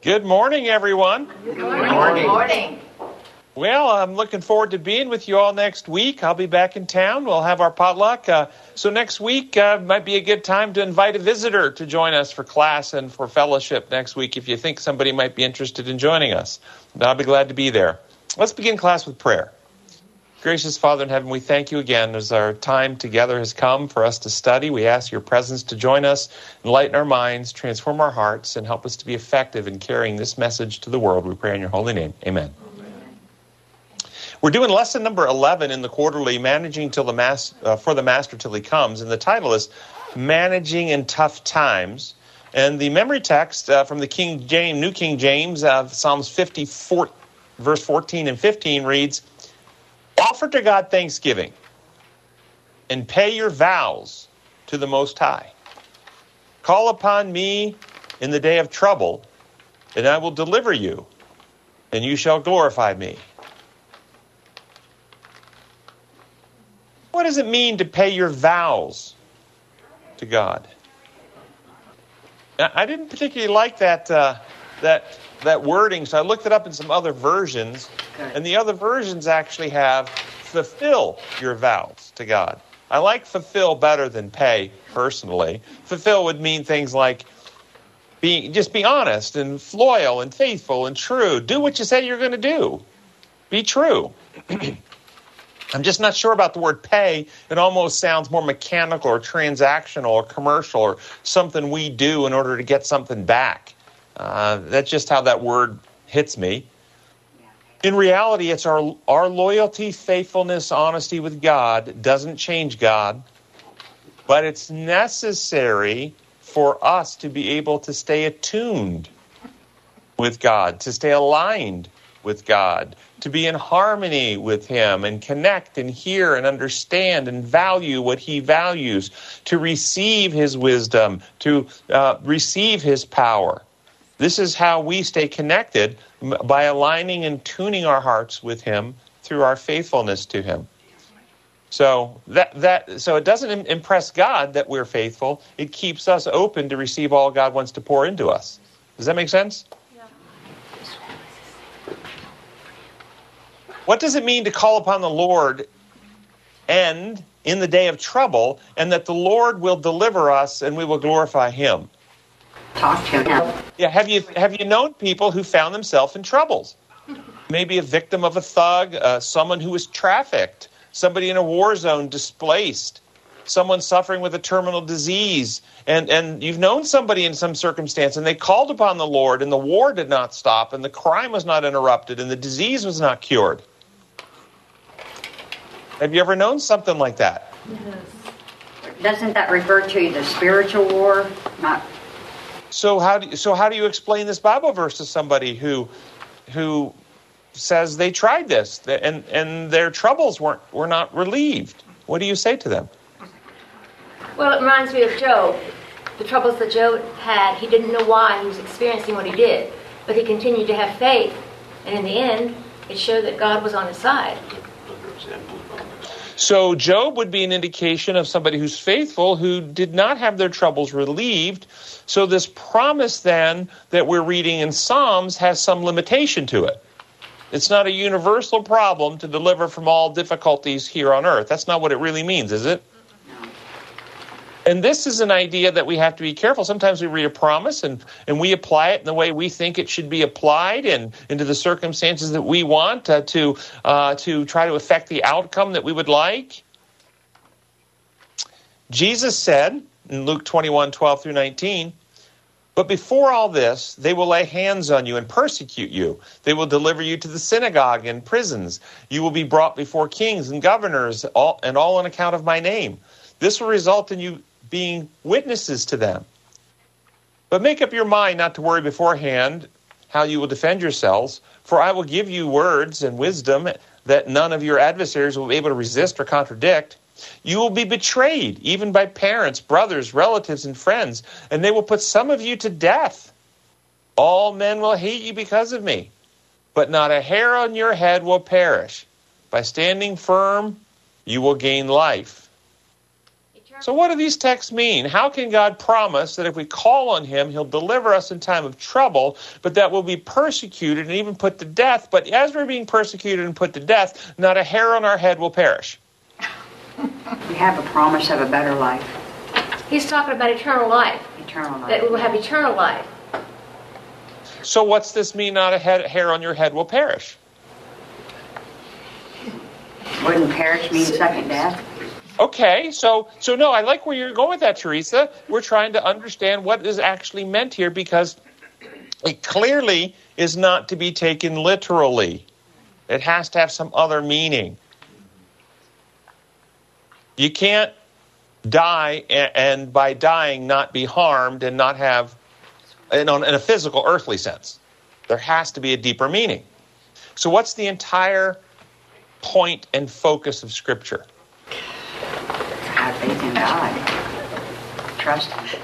Good morning, everyone. Good morning. Good morning. Well, I'm looking forward to being with you all next week. I'll be back in town. We'll have our potluck. Uh, so next week uh, might be a good time to invite a visitor to join us for class and for fellowship next week if you think somebody might be interested in joining us. I'll be glad to be there. Let's begin class with prayer. Gracious Father in heaven, we thank you again as our time together has come for us to study. We ask your presence to join us, enlighten our minds, transform our hearts, and help us to be effective in carrying this message to the world. We pray in your holy name. Amen. We're doing lesson number 11 in the quarterly, Managing till the mas- uh, for the Master Till He Comes, and the title is Managing in Tough Times. And the memory text uh, from the King James, New King James, uh, Psalms 54, verse 14 and 15 reads, Offer to God thanksgiving and pay your vows to the Most High. Call upon me in the day of trouble, and I will deliver you, and you shall glorify me. What does it mean to pay your vows to God? I didn't particularly like that uh, that that wording, so I looked it up in some other versions, and the other versions actually have fulfill your vows to God. I like fulfill better than pay personally. Fulfill would mean things like be just be honest and loyal and faithful and true. Do what you say you're going to do. Be true. I'm just not sure about the word pay. It almost sounds more mechanical or transactional or commercial or something we do in order to get something back. Uh, that's just how that word hits me. In reality, it's our, our loyalty, faithfulness, honesty with God doesn't change God, but it's necessary for us to be able to stay attuned with God, to stay aligned with God, to be in harmony with Him and connect and hear and understand and value what He values, to receive His wisdom, to uh, receive His power. This is how we stay connected by aligning and tuning our hearts with Him through our faithfulness to Him. So that that so it doesn't impress God that we're faithful. It keeps us open to receive all God wants to pour into us. Does that make sense? What does it mean to call upon the Lord and in the day of trouble, and that the Lord will deliver us and we will glorify Him? Talk to. Yeah, have you have you known people who found themselves in troubles? Maybe a victim of a thug, uh, someone who was trafficked, somebody in a war zone displaced, someone suffering with a terminal disease, and and you've known somebody in some circumstance, and they called upon the Lord, and the war did not stop, and the crime was not interrupted, and the disease was not cured. Have you ever known something like that? Yes. Doesn't that refer to the spiritual war? Not So how do you, so how do you explain this Bible verse to somebody who who says they tried this and and their troubles weren't were not relieved? What do you say to them? Well, it reminds me of Job. The troubles that Job had, he didn't know why he was experiencing what he did, but he continued to have faith, and in the end, it showed that God was on his side. So Job would be an indication of somebody who's faithful who did not have their troubles relieved. So this promise then that we're reading in Psalms has some limitation to it. It's not a universal problem to deliver from all difficulties here on earth. That's not what it really means, is it? And this is an idea that we have to be careful. Sometimes we read a promise and, and we apply it in the way we think it should be applied and into the circumstances that we want uh, to, uh, to try to affect the outcome that we would like. Jesus said in Luke 21 12 through 19, but before all this, they will lay hands on you and persecute you. They will deliver you to the synagogue and prisons. You will be brought before kings and governors, all, and all on account of my name. This will result in you being witnesses to them. But make up your mind not to worry beforehand how you will defend yourselves, for I will give you words and wisdom that none of your adversaries will be able to resist or contradict. You will be betrayed, even by parents, brothers, relatives, and friends, and they will put some of you to death. All men will hate you because of me, but not a hair on your head will perish. By standing firm, you will gain life. So, what do these texts mean? How can God promise that if we call on Him, He'll deliver us in time of trouble, but that we'll be persecuted and even put to death? But as we're being persecuted and put to death, not a hair on our head will perish. We have a promise of a better life, He's talking about eternal life, eternal life. that we will have eternal life. So, what's this mean? Not a head, hair on your head will perish. Wouldn't perish mean second death? Okay, so so no, I like where you're going with that, Teresa. We're trying to understand what is actually meant here because it clearly is not to be taken literally. It has to have some other meaning. You can't die and, by dying not be harmed and not have in a physical earthly sense. There has to be a deeper meaning. So what's the entire point and focus of scripture? Have faith in God. Trust Him.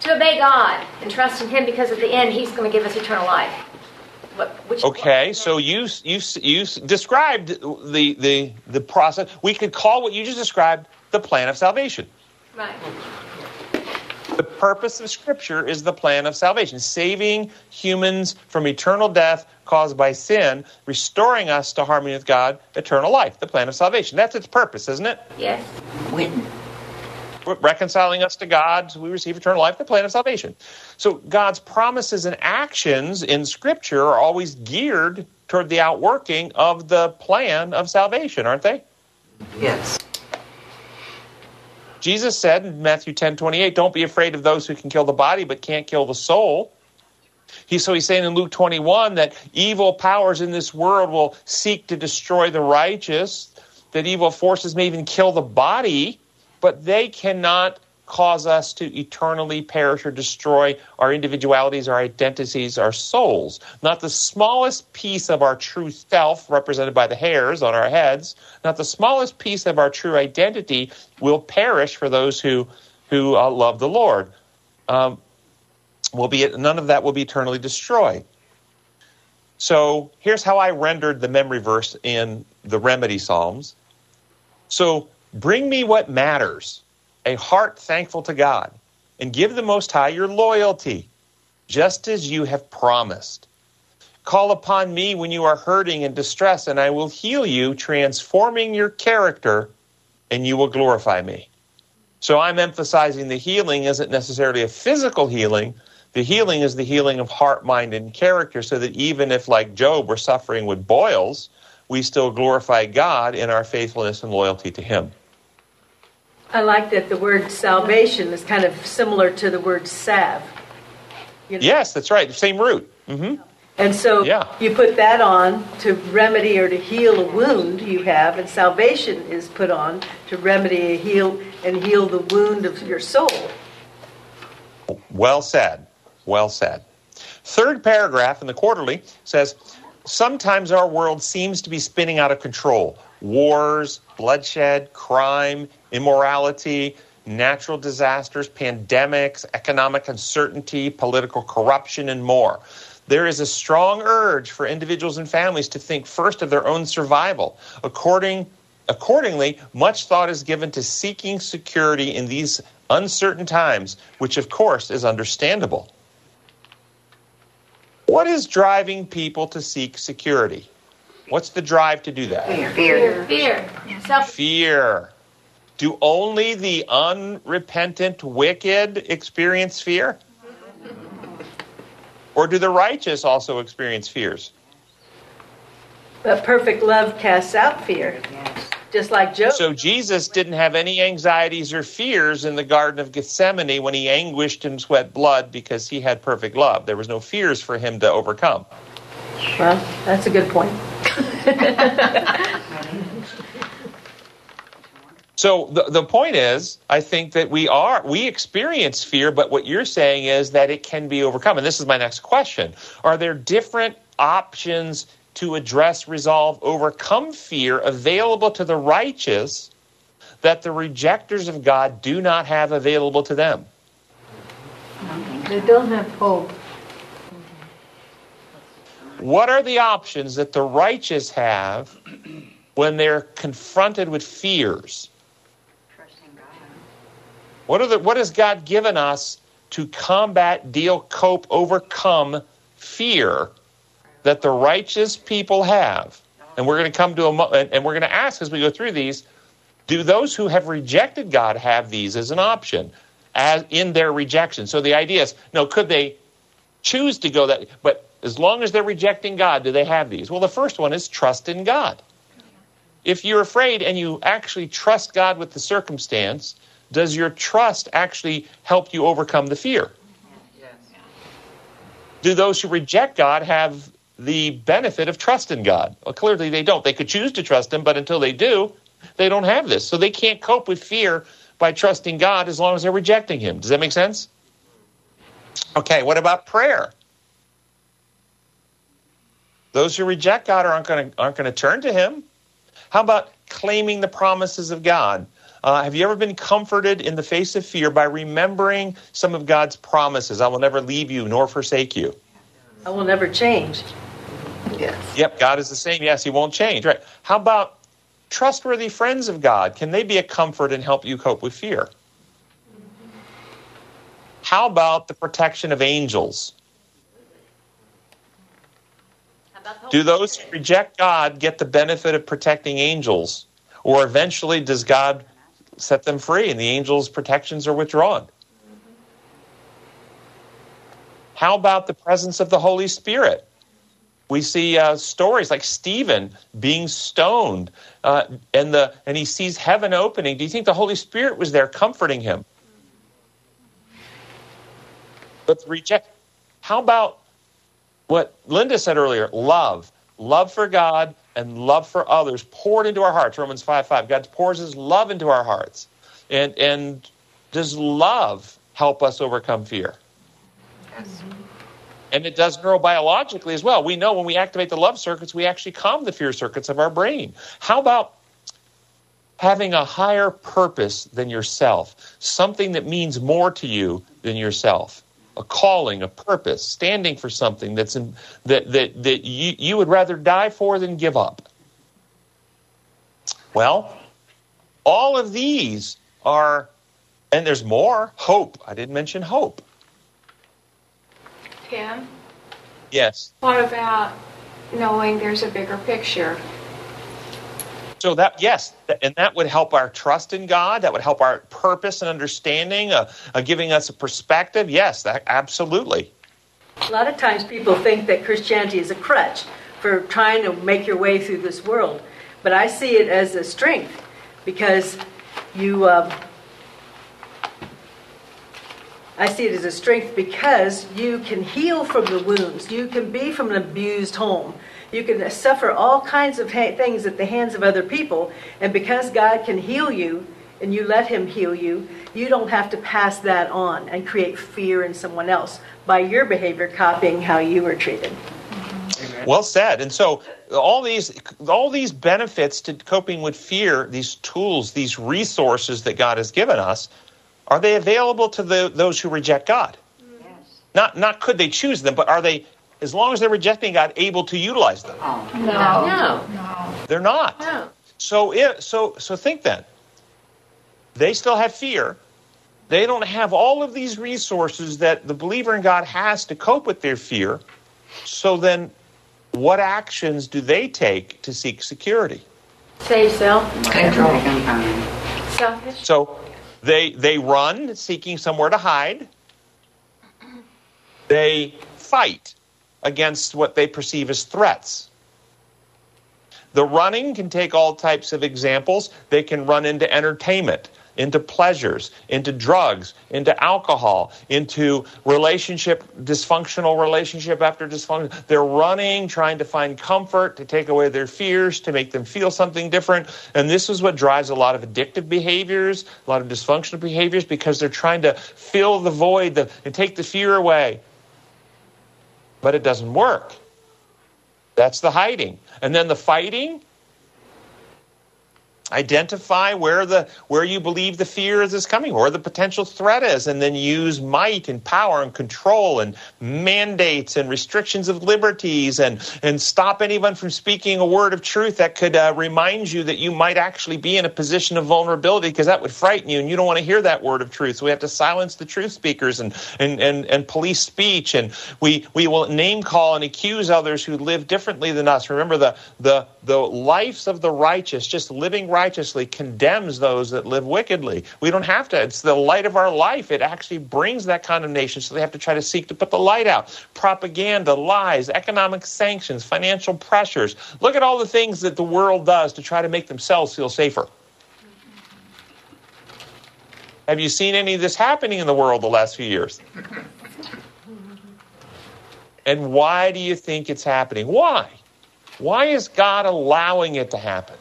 To obey God and trust in Him because at the end He's going to give us eternal life. What, which, Okay, so you you you described the the the process. We could call what you just described the plan of salvation. Right. The purpose of Scripture is the plan of salvation, saving humans from eternal death caused by sin, restoring us to harmony with God, eternal life. The plan of salvation. That's its purpose, isn't it? Yes. Witten. Reconciling us to God so we receive eternal life, the plan of salvation. So God's promises and actions in Scripture are always geared toward the outworking of the plan of salvation, aren't they? Yes. Jesus said in Matthew 10 28, don't be afraid of those who can kill the body but can't kill the soul. He, so he's saying in Luke 21 that evil powers in this world will seek to destroy the righteous, that evil forces may even kill the body, but they cannot cause us to eternally perish or destroy our individualities, our identities, our souls. Not the smallest piece of our true self, represented by the hairs on our heads, not the smallest piece of our true identity will perish for those who who uh, love the Lord. Um, will be none of that will be eternally destroyed. So here's how I rendered the memory verse in the remedy psalms. So bring me what matters, a heart thankful to God, and give the Most High your loyalty, just as you have promised. Call upon me when you are hurting and distressed, and I will heal you, transforming your character, and you will glorify me. So I'm emphasizing the healing isn't necessarily a physical healing. The healing is the healing of heart, mind, and character, so that even if, like Job, we're suffering with boils, we still glorify God in our faithfulness and loyalty to Him. I like that the word salvation is kind of similar to the word salve. You know? Yes, that's right. The Same root. hmm And so Yeah. you put that on to remedy or to heal a wound you have, and salvation is put on to remedy a heal and heal the wound of your soul. Well said. Well said. Third paragraph in the quarterly says Sometimes our world seems to be spinning out of control. Wars, bloodshed, crime, immorality, natural disasters, pandemics, economic uncertainty, political corruption, and more. There is a strong urge for individuals and families to think first of their own survival. According, accordingly, much thought is given to seeking security in these uncertain times, which of course is understandable. What is driving people to seek security? What's the drive to do that? Fear. Fear. Fear. Self. Fear. Do only the unrepentant wicked experience fear? Or do the righteous also experience fears? But perfect love casts out fear, just like Job. So Jesus didn't have any anxieties or fears in the Garden of Gethsemane when he anguished and sweat blood because he had perfect love. There was no fears for him to overcome. Well, that's a good point. So the, the point is, I think that we are we experience fear, but what you're saying is that it can be overcome. And this is my next question. Are there different options to address, resolve, overcome fear available to the righteous that the rejectors of God do not have available to them? They don't have hope. What are the options that the righteous have when they're confronted with fears? Trust in God. What, are the, what has God given us to combat, deal, cope, overcome fear that the righteous people have? And we're going to come to a, and we're going to ask as we go through these, do those who have rejected God have these as an option as in their rejection? So the idea is, no, could they choose to go that, but as long as they're rejecting God, do they have these? Well, the first one is trust in God. If you're afraid and you actually trust God with the circumstance, does your trust actually help you overcome the fear? Yes. Do those who reject God have the benefit of trust in God? Well, clearly they don't. They could choose to trust Him, but until they do, they don't have this. So they can't cope with fear by trusting God as long as they're rejecting Him. Does that make sense? Okay, what about prayer? Those who reject God aren't going to aren't going to turn to Him. How about claiming the promises of God? Uh, have you ever been comforted in the face of fear by remembering some of God's promises? I will never leave you nor forsake you. I will never change. Yes. Yep, God is the same. Yes, He won't change. Right. How about trustworthy friends of God? Can they be a comfort and help you cope with fear? How about the protection of angels? How about hope? Do those who reject God get the benefit of protecting angels? Or eventually does God set them free and the angels' protections are withdrawn? How about the presence of the Holy Spirit? We see uh, stories like Stephen being stoned, uh, and the and he sees heaven opening. Do you think the Holy Spirit was there comforting him? But reject. How about what Linda said earlier? Love, love for God and love for others poured into our hearts. Romans five five. God pours His love into our hearts, and and does love help us overcome fear? Yes. And it does neurobiologically as well. We know when we activate the love circuits, we actually calm the fear circuits of our brain. How about having a higher purpose than yourself? Something that means more to you than yourself. A calling, a purpose, standing for something that's in, that that that you, you would rather die for than give up. Well, all of these are and there's more. Hope. I didn't mention hope. Tim, Yes. what about knowing there's a bigger picture? So that yes, and that would help our trust in God. That would help our purpose and understanding, uh, uh, giving us a perspective. Yes, that absolutely. A lot of times people think that Christianity is a crutch for trying to make your way through this world. But I see it as a strength because you. Um, I see it as a strength because you can heal from the wounds. You can be from an abused home. You can suffer all kinds of ha- things at the hands of other people. And because God can heal you and you let Him heal you, you don't have to pass that on and create fear in someone else by your behavior copying how you were treated. Well said. And so all these all these benefits to coping with fear, these tools, these resources that God has given us, are they available to the, those who reject God? Yes. Not not could they choose them, but are they as long as they're rejecting God able to utilize them? Oh, No. No. No. They're not. No. So it, so so think then. They still have fear. They don't have all of these resources that the believer in God has to cope with their fear. So then what actions do they take to seek security? Save self. Control. Selfish. So they they run seeking somewhere to hide. They fight against what they perceive as threats. The running can take all types of examples. They can run into entertainment, into pleasures, into drugs, into alcohol, into relationship, dysfunctional relationship after dysfunction. They're running, trying to find comfort, to take away their fears, to make them feel something different. And this is what drives a lot of addictive behaviors, a lot of dysfunctional behaviors, because they're trying to fill the void the, and take the fear away. But it doesn't work. That's the hiding. And then the fighting. Identify where the where you believe the fear is, coming or the potential threat is and then use might and power and control and mandates and restrictions of liberties and and stop anyone from speaking a word of truth that could uh, remind you that you might actually be in a position of vulnerability because that would frighten you and you don't want to hear that word of truth. So we have to silence the truth speakers and and and, and police speech and we we will name call and accuse others who live differently than us. Remember the the the lives of the righteous just living righteously condemns those that live wickedly. We don't have to. It's the light of our life. It actually brings that condemnation. So they have to try to seek to put the light out. Propaganda, lies, economic sanctions, financial pressures. Look at all the things that the world does to try to make themselves feel safer. Have you seen any of this happening in the world the last few years? And why do you think it's happening? Why? Why is God allowing it to happen?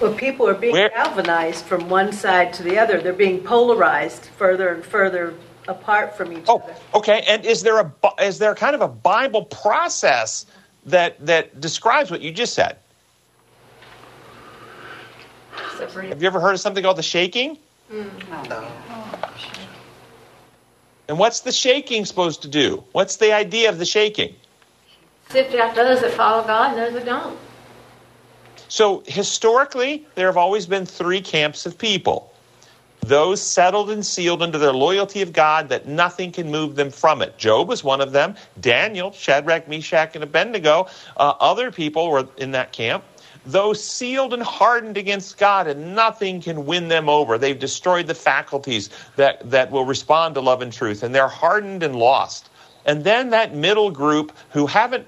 Well, people are being Where- galvanized from one side to the other. They're being polarized further and further apart from each Oh, other. okay. And is there a is there kind of a Bible process that that describes what you just said? Have you ever heard of something called the shaking? Mm, no. And what's the shaking supposed to do? What's the idea of the shaking? Sift out those that follow God and those that don't. So historically, there have always been three camps of people. Those settled and sealed into their loyalty of God that nothing can move them from it. Job was one of them. Daniel, Shadrach, Meshach, and Abednego, uh, other people were in that camp. Those sealed and hardened against God, and nothing can win them over. They've destroyed the faculties that, that will respond to love and truth, and they're hardened and lost. And then that middle group who haven't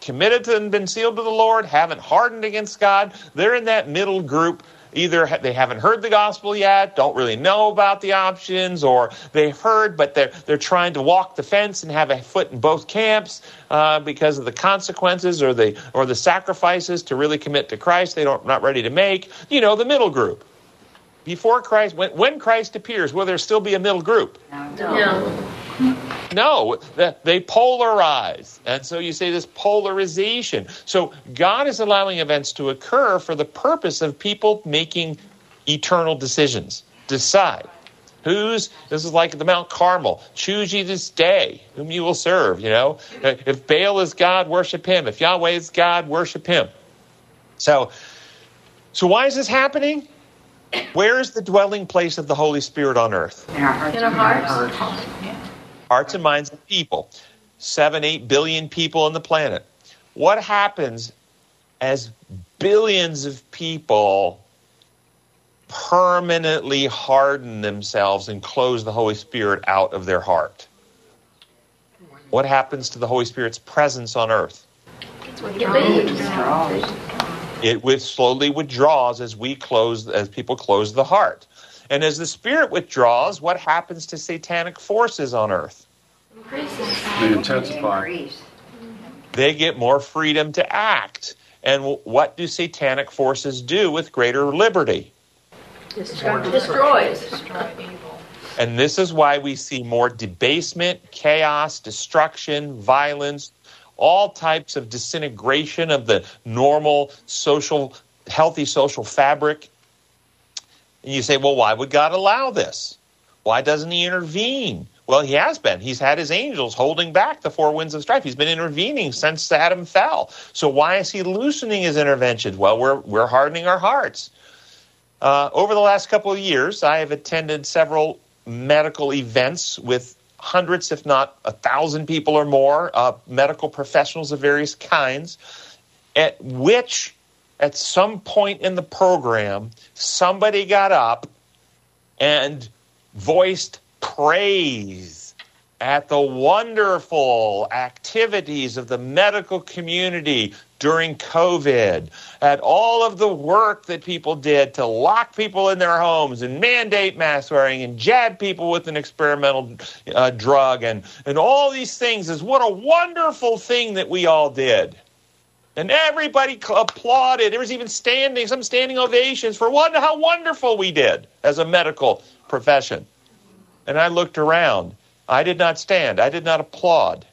committed to and been sealed to the Lord, haven't hardened against God. They're in that middle group. Either they haven't heard the gospel yet, don't really know about the options, or they've heard but they're they're trying to walk the fence and have a foot in both camps uh, because of the consequences or the or the sacrifices to really commit to Christ. They don't not ready to make. You know the middle group. Before Christ, when, when Christ appears, will there still be a middle group? No. No, th- they polarize. And so you say this polarization. So God is allowing events to occur for the purpose of people making eternal decisions. Decide. Who's, this is like the Mount Carmel. Choose ye this day whom you will serve, you know. If Baal is God, worship him. If Yahweh is God, worship him. So, so why is this happening? Where is the dwelling place of the Holy Spirit on earth? In our hearts. In our hearts. Hearts and minds of people. Seven, eight billion people on the planet. What happens as billions of people permanently harden themselves and close the Holy Spirit out of their heart? What happens to the Holy Spirit's presence on earth? It with slowly withdraws as we close, as people close the heart. And as the Spirit withdraws, what happens to satanic forces on earth? Increases. They intensify. They get more freedom to act. And what do satanic forces do with greater liberty? Destroys. Evil. And this is why we see more debasement, chaos, destruction, violence, all types of disintegration of the normal social, healthy social fabric. And you say, well, why would God allow this? Why doesn't He intervene? Well, He has been. He's had His angels holding back the four winds of strife. He's been intervening since Adam fell. So why is He loosening His interventions? Well, we're, we're hardening our hearts. Uh, over the last couple of years, I have attended several medical events with hundreds, if not a thousand people or more, uh, medical professionals of various kinds, at which, at some point in the program, somebody got up and voiced praise at the wonderful activities of the medical community during COVID, at all of the work that people did to lock people in their homes and mandate mask wearing and jab people with an experimental uh, drug and, and all these things is what a wonderful thing that we all did. And everybody applauded. There was even standing, some standing ovations for what, how wonderful we did as a medical profession. And I looked around. I did not stand. I did not applaud.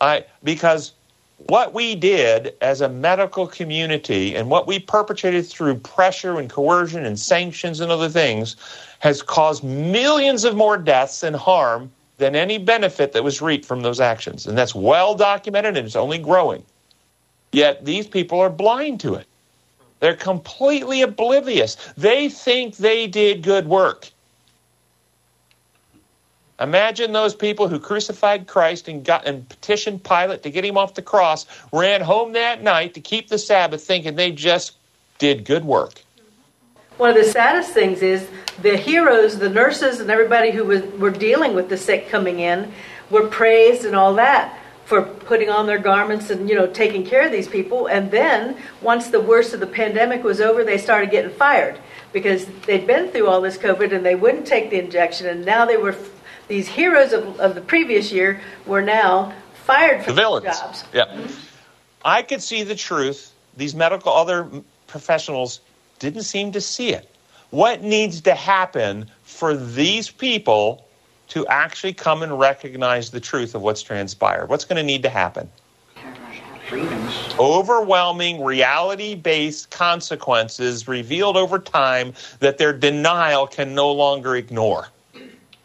I because what we did as a medical community and what we perpetrated through pressure and coercion and sanctions and other things has caused millions of more deaths and harm than any benefit that was reaped from those actions. And that's well documented and it's only growing. Yet these people are blind to it. They're completely oblivious. They think they did good work. Imagine those people who crucified Christ and got and petitioned Pilate to get him off the cross, ran home that night to keep the Sabbath, thinking they just did good work. One of the saddest things is the heroes, the nurses, and everybody who was, were dealing with the sick coming in were praised and all that for putting on their garments and you know taking care of these people. And then once the worst of the pandemic was over, they started getting fired because they'd been through all this COVID and they wouldn't take the injection, and now they were these heroes of, of the previous year were now fired from the villains. their jobs. Yeah. I could see the truth. These medical other professionals didn't seem to see it. What needs to happen for these people to actually come and recognize the truth of what's transpired? What's going to need to happen? Overwhelming reality based consequences revealed over time that their denial can no longer ignore.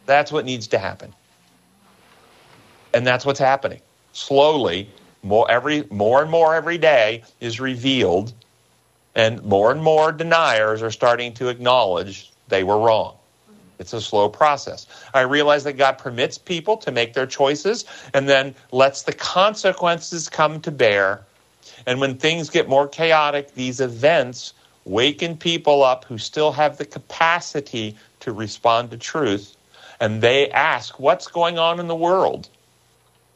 That's what needs to happen. And that's what's happening. Slowly, more every more and more every day is revealed and more and more deniers are starting to acknowledge they were wrong. It's a slow process. I realize that God permits people to make their choices and then lets the consequences come to bear. And when things get more chaotic, these events waken people up who still have the capacity to respond to truth. And they ask, What's going on in the world?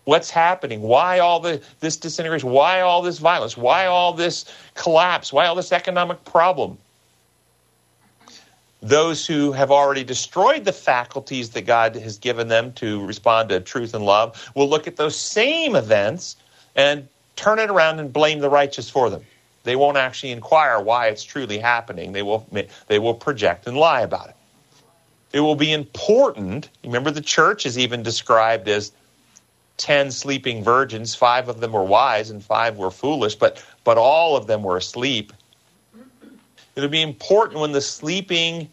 What's happening? Why all the, this disintegration? Why all this violence? Why all this collapse? Why all this economic problem? Those who have already destroyed the faculties that God has given them to respond to truth and love will look at those same events and turn it around and blame the righteous for them. They won't actually inquire why it's truly happening. They will, they will project and lie about it. It will be important. Remember, the church is even described as ten sleeping virgins. Five of them were wise and five were foolish, but, but all of them were asleep. It'll be important when the sleeping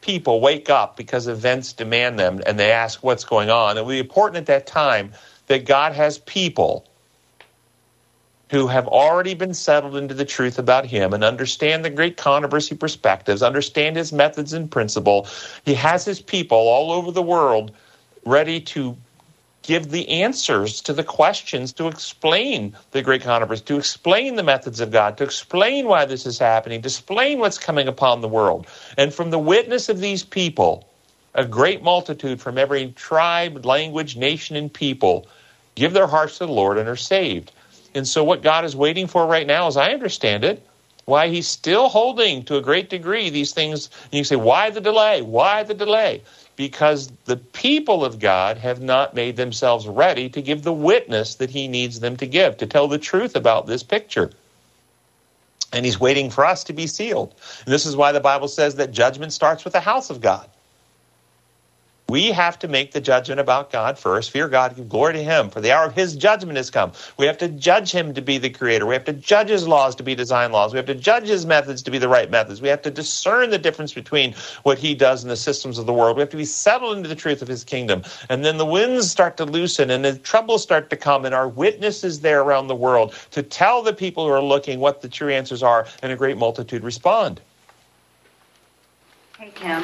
people wake up because events demand them and they ask what's going on. It will be important at that time that God has people who have already been settled into the truth about him and understand the great controversy perspectives, understand his methods and principle. He has his people all over the world ready to give the answers to the questions, to explain the great controversy, to explain the methods of God, to explain why this is happening, to explain what's coming upon the world. And from the witness of these people, a great multitude from every tribe, language, nation, and people give their hearts to the Lord and are saved. And so, what God is waiting for right now, as I understand it, why He's still holding to a great degree these things. And you say, why the delay? Why the delay? Because the people of God have not made themselves ready to give the witness that He needs them to give, to tell the truth about this picture. And He's waiting for us to be sealed. And this is why the Bible says that judgment starts with the house of God. We have to make the judgment about God first. Fear God, give glory to Him, for the hour of His judgment has come. We have to judge Him to be the Creator. We have to judge His laws to be design laws. We have to judge His methods to be the right methods. We have to discern the difference between what He does and the systems of the world. We have to be settled into the truth of His kingdom. And then the winds start to loosen and the troubles start to come, and our witness is there around the world to tell the people who are looking what the true answers are, and a great multitude respond. Hey, Tim.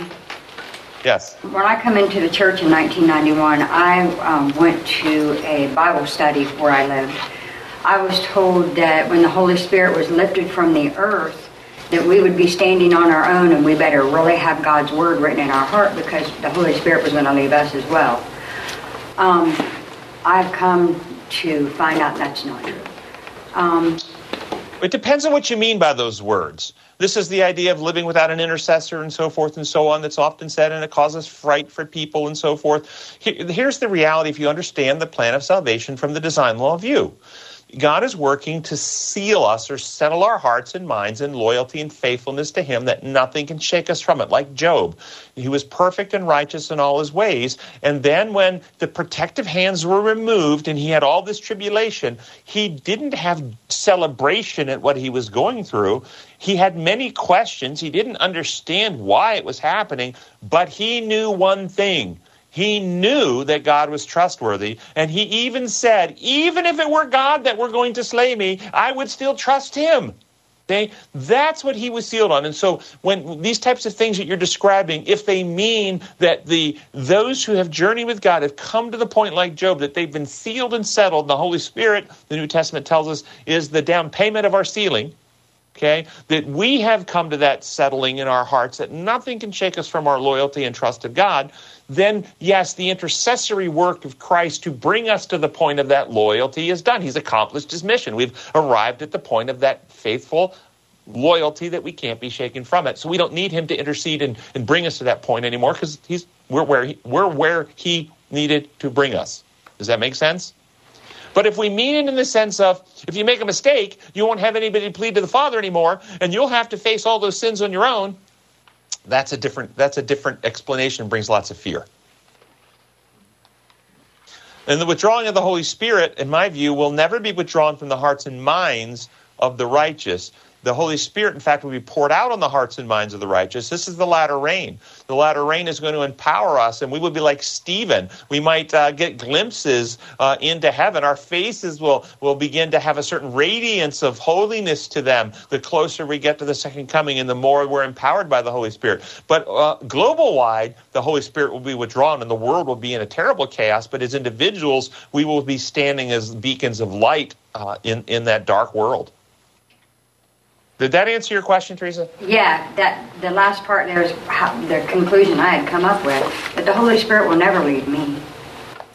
Yes. When I come into the church in 1991, I um, went to a Bible study where I lived. I was told that when the Holy Spirit was lifted from the earth, that we would be standing on our own and we better really have God's Word written in our heart because the Holy Spirit was going to leave us as well. Um, I've come to find out that's not true. Um, It depends on what you mean by those words. This is the idea of living without an intercessor and so forth and so on that's often said, and it causes fright for people and so forth. Here's the reality if you understand the plan of salvation from the design law view. God is working to seal us or settle our hearts and minds in loyalty and faithfulness to Him that nothing can shake us from it, like Job. He was perfect and righteous in all his ways. And then when the protective hands were removed and he had all this tribulation, he didn't have celebration at what he was going through. He had many questions. He didn't understand why it was happening, but he knew one thing he knew that God was trustworthy, and he even said, even if it were God that were going to slay me, I would still trust him. Okay? That's what he was sealed on. And so when these types of things that you're describing, if they mean that the those who have journeyed with God have come to the point like Job, that they've been sealed and settled, the Holy Spirit, the New Testament tells us, is the down payment of our sealing. Okay? That we have come to that settling in our hearts that nothing can shake us from our loyalty and trust of God then yes, the intercessory work of Christ to bring us to the point of that loyalty is done. He's accomplished his mission. We've arrived at the point of that faithful loyalty that we can't be shaken from it. So we don't need him to intercede and, and bring us to that point anymore because he's we're where he, we're where he needed to bring us. Does that make sense? But if we mean it in the sense of if you make a mistake, you won't have anybody to plead to the Father anymore, and you'll have to face all those sins on your own, that's a different that's a different explanation brings lots of fear. And the withdrawing of the Holy Spirit, in my view, will never be withdrawn from the hearts and minds of the righteous the Holy Spirit, in fact, will be poured out on the hearts and minds of the righteous. This is the latter rain. The latter rain is going to empower us, and we will be like Stephen. We might uh, get glimpses uh, into heaven. Our faces will, will begin to have a certain radiance of holiness to them the closer we get to the second coming and the more we're empowered by the Holy Spirit. But uh, global wide, the Holy Spirit will be withdrawn, and the world will be in a terrible chaos. But as individuals, we will be standing as beacons of light uh, in, in that dark world. Did that answer your question, Teresa? Yeah, that the last part there is how, the conclusion I had come up with. That the Holy Spirit will never leave me.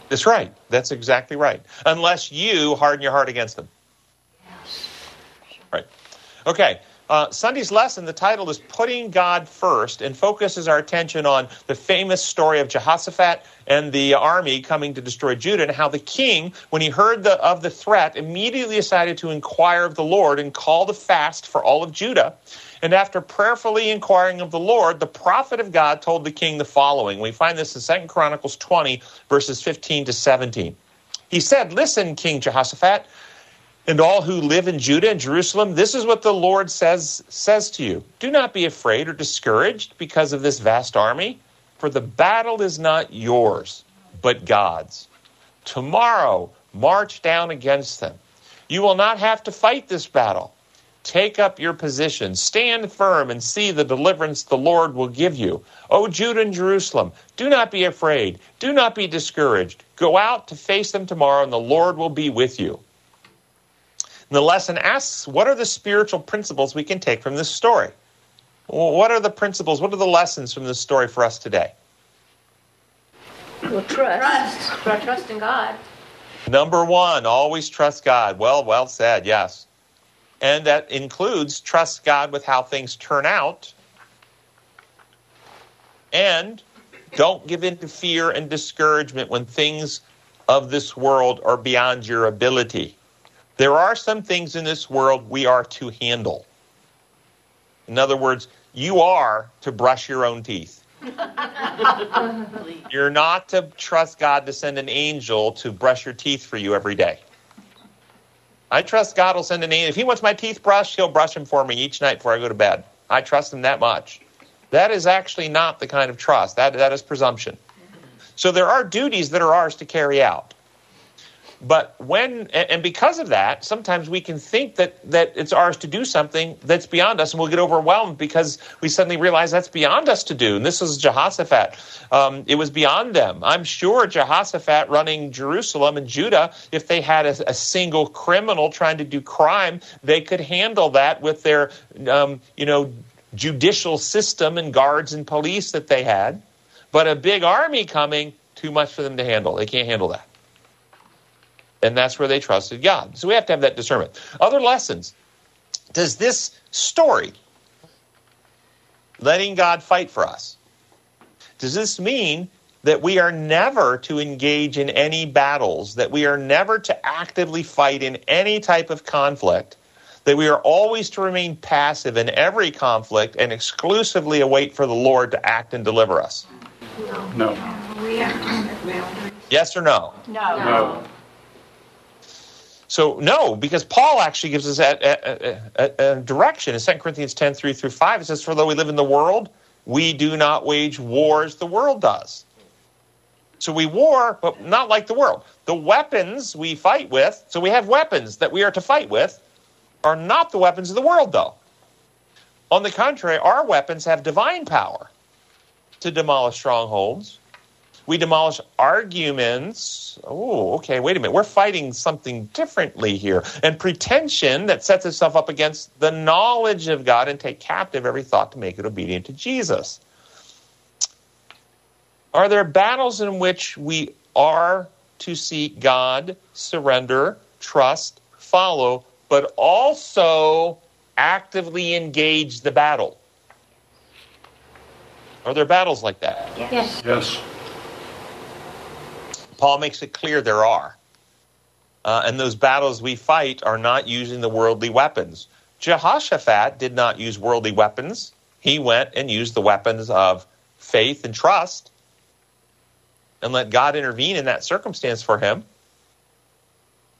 That's right. That's exactly right. Unless you harden your heart against them. Yes. Right. Okay. Uh, Sunday's lesson, the title is Putting God First, and focuses our attention on the famous story of Jehoshaphat and the army coming to destroy Judah, and how the king, when he heard the, of the threat, immediately decided to inquire of the Lord and called a fast for all of Judah. And after prayerfully inquiring of the Lord, the prophet of God told the king the following. We find this in Second Chronicles 20, verses 15 to 17. He said, Listen, King Jehoshaphat, and all who live in Judah and Jerusalem, this is what the Lord says says to you. Do not be afraid or discouraged because of this vast army, for the battle is not yours, but God's. Tomorrow march down against them. You will not have to fight this battle. Take up your position, stand firm, and see the deliverance the Lord will give you. O Judah and Jerusalem, do not be afraid, do not be discouraged. Go out to face them tomorrow, and the Lord will be with you. And the lesson asks, what are the spiritual principles we can take from this story? what are the principles? What are the lessons from this story for us today? Well, trust. Trust. Trust in God. Number one, always trust God. Well, well said, yes. And that includes trust God with how things turn out. And don't give in to fear and discouragement when things of this world are beyond your ability. There are some things in this world we are to handle. In other words, you are to brush your own teeth. You're not to trust God to send an angel to brush your teeth for you every day. I trust God will send an angel. If He wants my teeth brushed, He'll brush them for me each night before I go to bed. I trust Him that much. That is actually not the kind of trust. That, that is presumption. So there are duties that are ours to carry out. But when, and because of that, sometimes we can think that, that it's ours to do something that's beyond us, and we'll get overwhelmed because we suddenly realize that's beyond us to do. And this is Jehoshaphat. Um, it was beyond them. I'm sure Jehoshaphat running Jerusalem and Judah, if they had a, a single criminal trying to do crime, they could handle that with their, um, you know, judicial system and guards and police that they had. But a big army coming, too much for them to handle. They can't handle that. And that's where they trusted God. So we have to have that discernment. Other lessons. Does this story, letting God fight for us, does this mean that we are never to engage in any battles, that we are never to actively fight in any type of conflict, that we are always to remain passive in every conflict and exclusively await for the Lord to act and deliver us? No. Yes or no? No. So no, because Paul actually gives us a, a, a, a direction in 2 Corinthians 10, 3 through 5. It says, For though we live in the world, we do not wage war as the world does. So we war, but not like the world. The weapons we fight with, so we have weapons that we are to fight with, are not the weapons of the world, though. On the contrary, our weapons have divine power to demolish strongholds. We demolish arguments. Oh, okay, wait a minute. We're fighting something differently here. And pretension that sets itself up against the knowledge of God and take captive every thought to make it obedient to Jesus. Are there battles in which we are to seek God, surrender, trust, follow, but also actively engage the battle? Are there battles like that? Yes. Yes. Paul makes it clear there are. Uh, and those battles we fight are not using the worldly weapons. Jehoshaphat did not use worldly weapons. He went and used the weapons of faith and trust and let God intervene in that circumstance for him.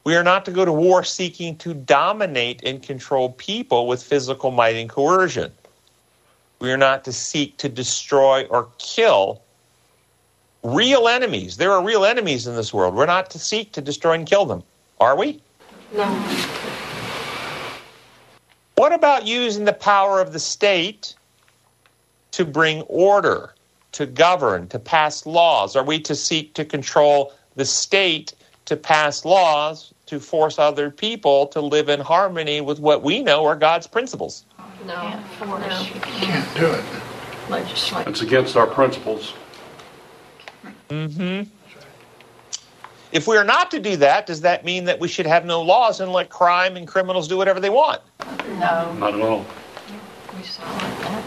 We are not to go to war seeking to dominate and control people with physical might and coercion. We are not to seek to destroy or kill real enemies. There are real enemies in this world. We're not to seek to destroy and kill them, are we? No. What about using the power of the state to bring order, to govern, to pass laws? Are we to seek to control the state to pass laws to force other people to live in harmony with what we know are God's principles? No. Can't No. Can't do it. legislate. It's against our principles. Mm-hmm. If we are not to do that, does that mean that we should have no laws and let crime and criminals do whatever they want? No, Not at all. we saw that.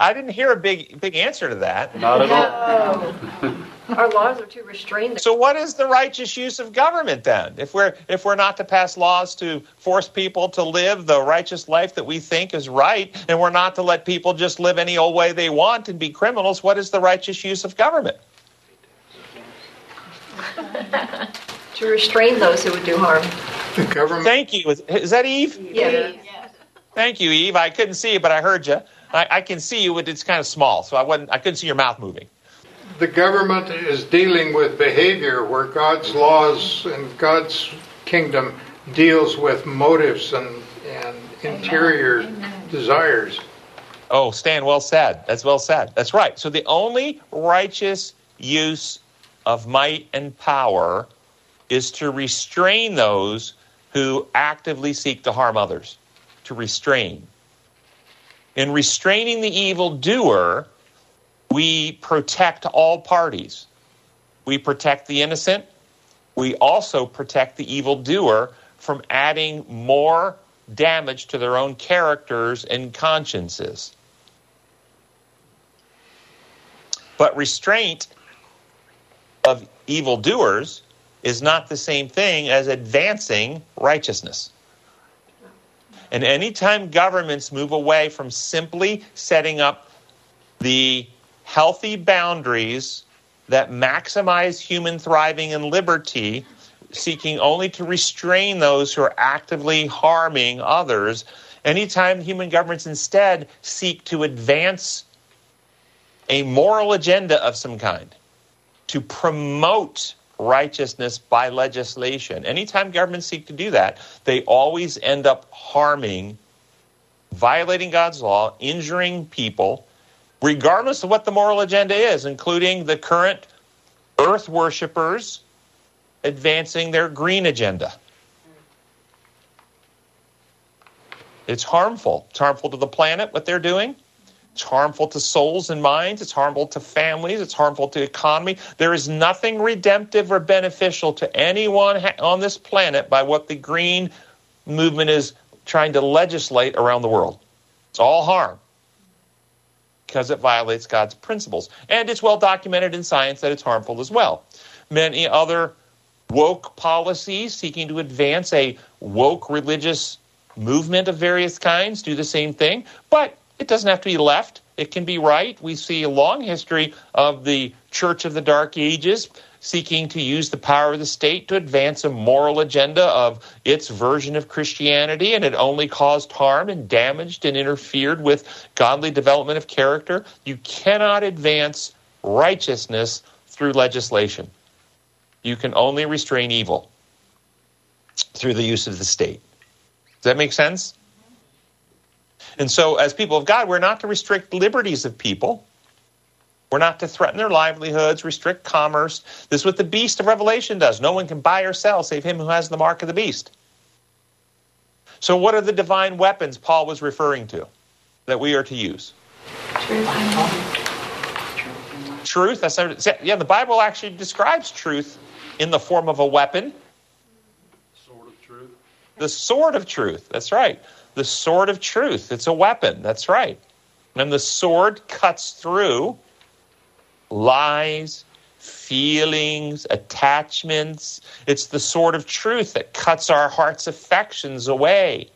I didn't hear a big big answer to that. Not at all. No. Our laws are too restrained. So what is the righteous use of government then? If we're if we're not to pass laws to force people to live the righteous life that we think is right and we're not to let people just live any old way they want and be criminals, what is the righteous use of government? To restrain those who would do harm. The government, Thank you. Is, is that Eve? Yeah. Thank you, Eve. I couldn't see you, but I heard you. I, I can see you, but it's kind of small, so I wasn't. I couldn't see your mouth moving. the government is dealing with behavior where God's laws and God's kingdom deals with motives and, and interior desires. Oh, Stan, well said. That's well said. That's right. So the only righteous use of might and power is to restrain those who actively seek to harm others. To restrain. In restraining the evildoer, we protect all parties. We protect the innocent. We also protect the evildoer from adding more damage to their own characters and consciences. But restraint of evildoers is not the same thing as advancing righteousness. And anytime governments move away from simply setting up the healthy boundaries that maximize human thriving and liberty, seeking only to restrain those who are actively harming others, anytime human governments instead seek to advance a moral agenda of some kind, to promote righteousness by legislation. Anytime governments seek to do that, they always end up harming, violating God's law, injuring people, regardless of what the moral agenda is, including the current earth worshippers advancing their green agenda. It's harmful. It's harmful to the planet, what they're doing. It's harmful to souls and minds. It's harmful to families. It's harmful to the economy. There is nothing redemptive or beneficial to anyone on this planet by what the green movement is trying to legislate around the world. It's all harm. because it violates God's principles. And it's well documented in science that it's harmful as well. Many other woke policies seeking to advance a woke religious movement of various kinds do the same thing, but it doesn't have to be left. It can be right. We see a long history of the Church of the Dark Ages seeking to use the power of the state to advance a moral agenda of its version of Christianity, and it only caused harm and damaged and interfered with godly development of character. You cannot advance righteousness through legislation. You can only restrain evil through the use of the state. Does that make sense? And so, as people of God, we're not to restrict liberties of people. We're not to threaten their livelihoods, restrict commerce. This is what the beast of Revelation does. No one can buy or sell save him who has the mark of the beast. So, what are the divine weapons Paul was referring to that we are to use? Truth. That's yeah. The Bible actually describes truth in the form of a weapon. Sword of truth. The sword of truth. That's right. The sword of truth. It's a weapon. That's right. And the sword cuts through lies, feelings, attachments. It's the sword of truth that cuts our heart's affections away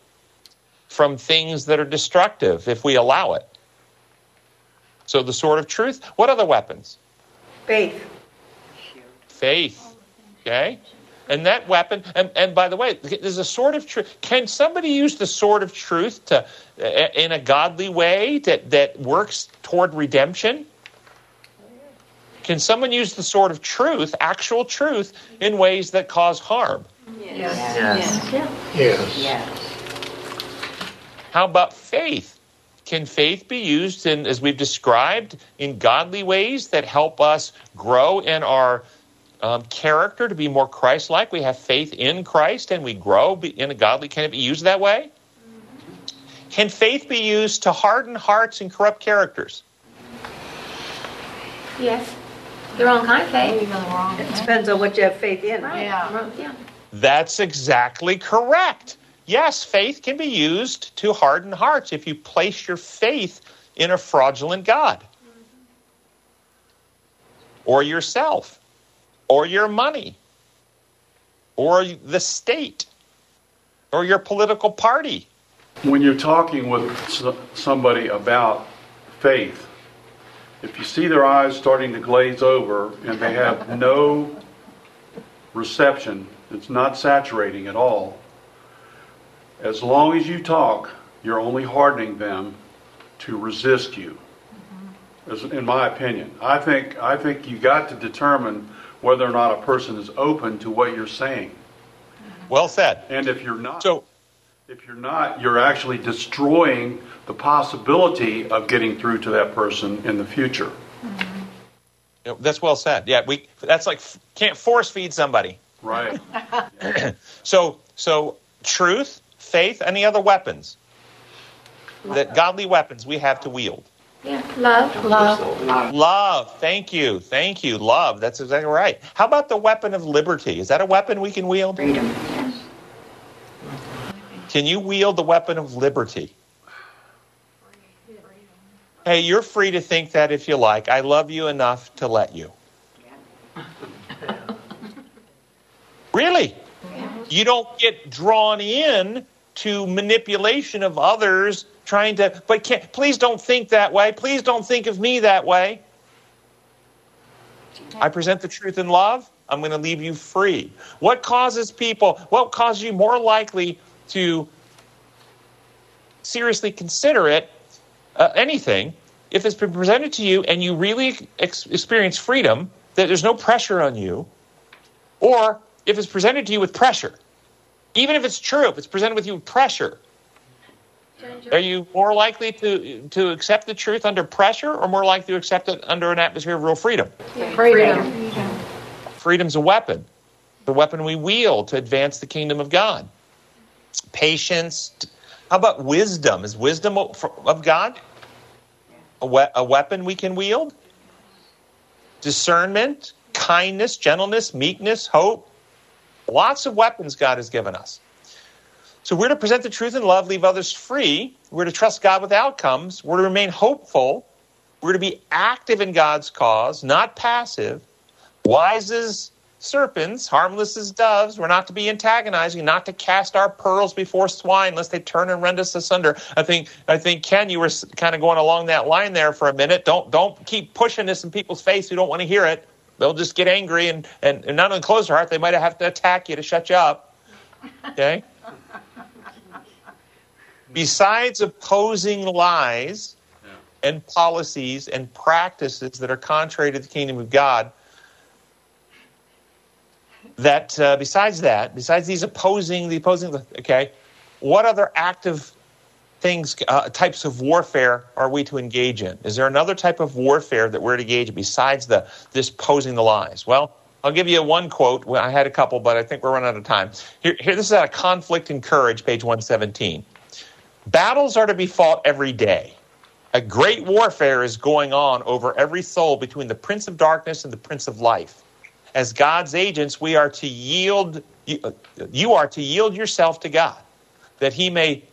from things that are destructive if we allow it. So, the sword of truth. What other weapons? Faith. Faith. Okay? And that weapon, and, and by the way, there's a sword of truth. Can somebody use the sword of truth to, uh, in a godly way that, that works toward redemption? Can someone use the sword of truth, actual truth, in ways that cause harm? Yes. Yes. Yes. Yes. How about faith? Can faith be used in, as we've described, in godly ways that help us grow in our um, character to be more Christ-like? We have faith in Christ and we grow in a godly. Can it be used that way? Can faith be used to harden hearts and corrupt characters? Yes. The wrong kind of faith. It depends on what you have faith in. Right. Yeah. Yeah. That's exactly correct. Yes, faith can be used to harden hearts if you place your faith in a fraudulent God or yourself or your money or the state or your political party. When you're talking with somebody about faith, if you see their eyes starting to glaze over and they have no reception, it's not saturating at all, as long as you talk, you're only hardening them to resist you. Mm-hmm. As- In my opinion, I think I think you got to determine whether or not a person is open to what you're saying. Well said. And if you're not, So, if you're not, you're actually destroying the possibility of getting through to that person in the future. Mm-hmm. know, that's well said. Yeah, we that's like can't force feed somebody. Right. So, so truth, faith, any other weapons that godly weapons we have to wield. Yeah. Love. Love. Love. Thank you. Thank you. Love. That's exactly right. How about the weapon of liberty? Is that a weapon we can wield? Freedom. Yes. Can you wield the weapon of liberty? Hey, you're free to think that if you like. I love you enough to let you. Really? You don't get drawn in to manipulation of others trying to but can't, please don't think that way. Please don't think of me that way. I present the truth in love. I'm going to leave you free. What causes people, what causes you more likely to seriously consider it, uh, anything, if it's been presented to you and you really ex- experience freedom, that there's no pressure on you, or if it's presented to you with pressure, even if it's true, if it's presented with you with pressure, are you more likely to to accept the truth under pressure, or more likely to accept it under an atmosphere of real freedom? Freedom. Freedom's a weapon, the weapon we wield to advance the kingdom of God. Patience. How about wisdom? Is wisdom of God a, we- a weapon we can wield? Discernment, kindness, gentleness, meekness, hope. Lots of weapons God has given us. So we're to present the truth in love, leave others free. We're to trust God with outcomes. We're to remain hopeful. We're to be active in God's cause, not passive. Wise as serpents, harmless as doves. We're not to be antagonizing, not to cast our pearls before swine, lest they turn and rend us asunder. I think, I think Ken, you were kind of going along that line there for a minute. Don't, don't keep pushing this in people's face who don't want to hear it. They'll just get angry and, and, and not only close their heart, they might have to attack you to shut you up. Okay? Besides opposing lies and policies and practices that are contrary to the kingdom of God, that uh, besides that, besides these opposing, the opposing, okay, what other active things, uh, types of warfare are we to engage in? Is there another type of warfare that we're to engage in besides the this posing the lies? Well, I'll give you one quote. I had a couple, but I think we're running out of time. Here, here this is out of Conflict and Courage, page 117. Battles are to be fought every day. A great warfare is going on over every soul between the Prince of Darkness and the Prince of Life as God's agents, we are to yield, you are to yield yourself to God, that He may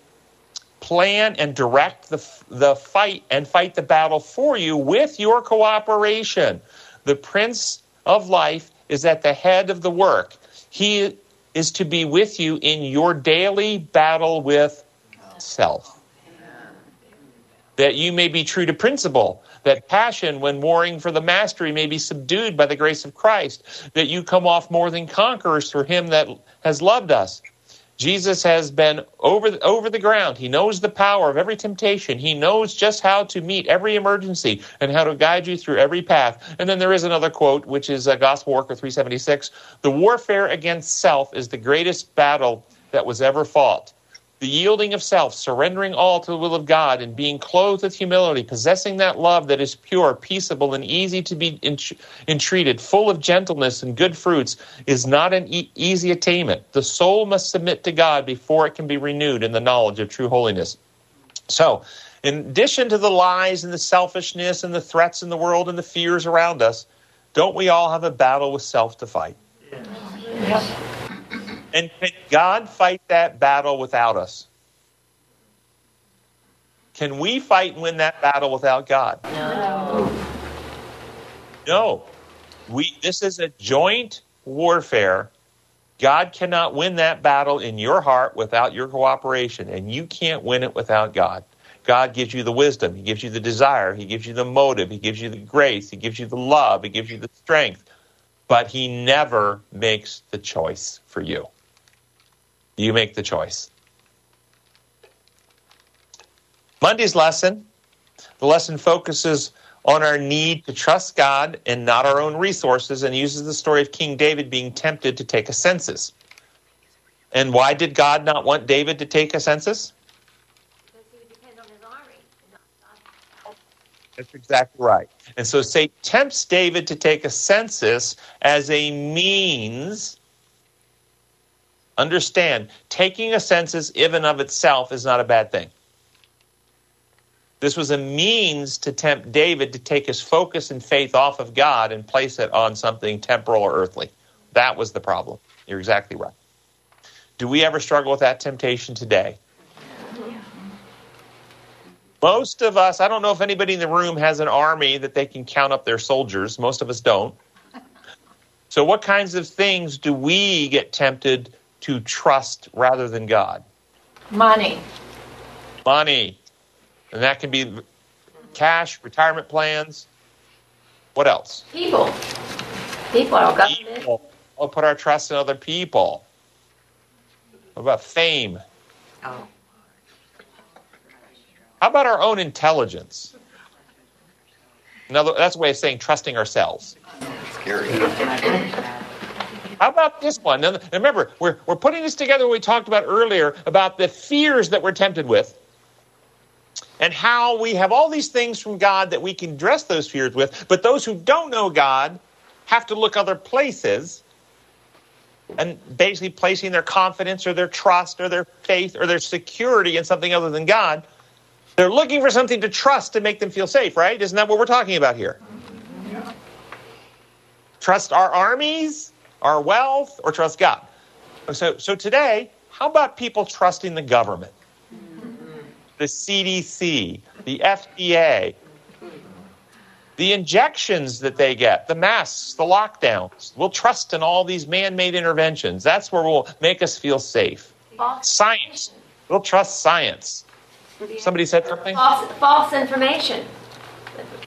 plan and direct the, the fight and fight the battle for you with your cooperation. The Prince of Life is at the head of the work. He is to be with you in your daily battle with self. That you may be true to principle that passion, when warring for the mastery, may be subdued by the grace of Christ, that you come off more than conquerors through him that has loved us. Jesus has been over the, over the ground. He knows the power of every temptation. He knows just how to meet every emergency and how to guide you through every path. And then there is another quote, which is uh, Gospel Worker 376. The warfare against self is the greatest battle that was ever fought the yielding of self, surrendering all to the will of God, and being clothed with humility, possessing that love that is pure, peaceable, and easy to be entreated, full of gentleness and good fruits, is not an e- easy attainment. The soul must submit to God before it can be renewed in the knowledge of true holiness. So, in addition to the lies and the selfishness and the threats in the world and the fears around us, don't we all have a battle with self to fight? Yes. And can God fight that battle without us? Can we fight and win that battle without God? No. No. We this is a joint warfare. God cannot win that battle in your heart without your cooperation, and you can't win it without God. God gives you the wisdom, He gives you the desire, He gives you the motive, He gives you the grace, He gives you the love, He gives you the strength, but He never makes the choice for you. You make the choice. Monday's lesson, the lesson focuses on our need to trust God and not our own resources and uses the story of King David being tempted to take a census. And why did God not want David to take a census? Because he would depend on his army. That's exactly right. And so Satan tempts David to take a census as a means Understand, taking a census, even of itself, is not a bad thing. This was a means to tempt David to take his focus and faith off of God and place it on something temporal or earthly. That was the problem. You're exactly right. Do we ever struggle with that temptation today? Most of us, I don't know if anybody in the room has an army that they can count up their soldiers. Most of us don't. So, what kinds of things do we get tempted to trust rather than God? Money. Money. And that can be cash, retirement plans. What else? People. People are government. People. We'll put our trust in other people. What about fame? Oh. How about our own intelligence? Another, that's a way of saying trusting ourselves. Scary. How about this one? Remember, we're, we're putting this together we talked about earlier about the fears that we're tempted with and how we have all these things from God that we can dress those fears with, but those who don't know God have to look other places and basically placing their confidence or their trust or their faith or their security in something other than God. They're looking for something to trust to make them feel safe, right? Isn't that what we're talking about here? Trust our armies? Our wealth, or trust God. So, so today, how about people trusting the government? The CDC, the FDA. the injections that they get, the masks, the lockdowns. We'll trust in all these man made interventions. That's where we'll make us feel safe. False, Science. We'll trust science. Somebody said something? false, false information.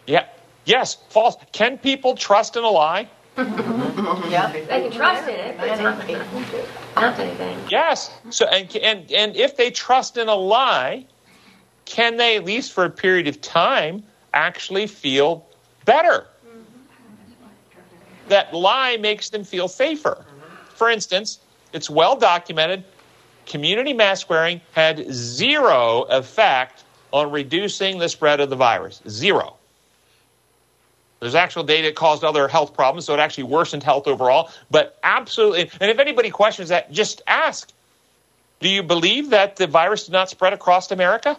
Yeah. Yes, false. Can people trust in a lie? Yeah. They can trust in it, but it's not amount anything. Yes. So and and and if they trust in a lie, can they at least for a period of time actually feel better? That lie makes them feel safer. For instance, it's well documented community mask wearing had zero effect on reducing the spread of the virus. Zero. There's actual data that caused other health problems, so it actually worsened health overall. But absolutely, and if anybody questions that, just ask Do you believe that the virus did not spread across America?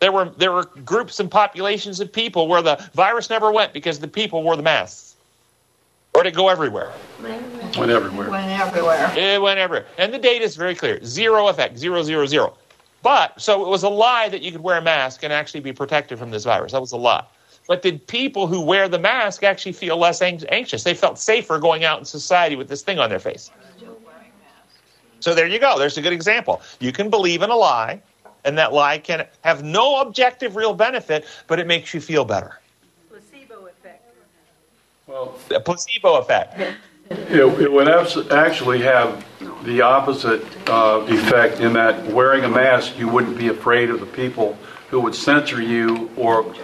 There were, there were groups and populations of people where the virus never went because the people wore the masks. Or did it go everywhere? Went everywhere. Went everywhere. It went everywhere. And the data is very clear zero effect, zero, zero, zero. But, so it was a lie that you could wear a mask and actually be protected from this virus. That was a lie. But did people who wear the mask actually feel less ang- anxious? They felt safer going out in society with this thing on their face. So there you go. There's a good example. You can believe in a lie, and that lie can have no objective real benefit, but it makes you feel better. Placebo effect. Well, A placebo effect. it, it would abs- actually have the opposite uh, effect in that wearing a mask, you wouldn't be afraid of the people who would censor you or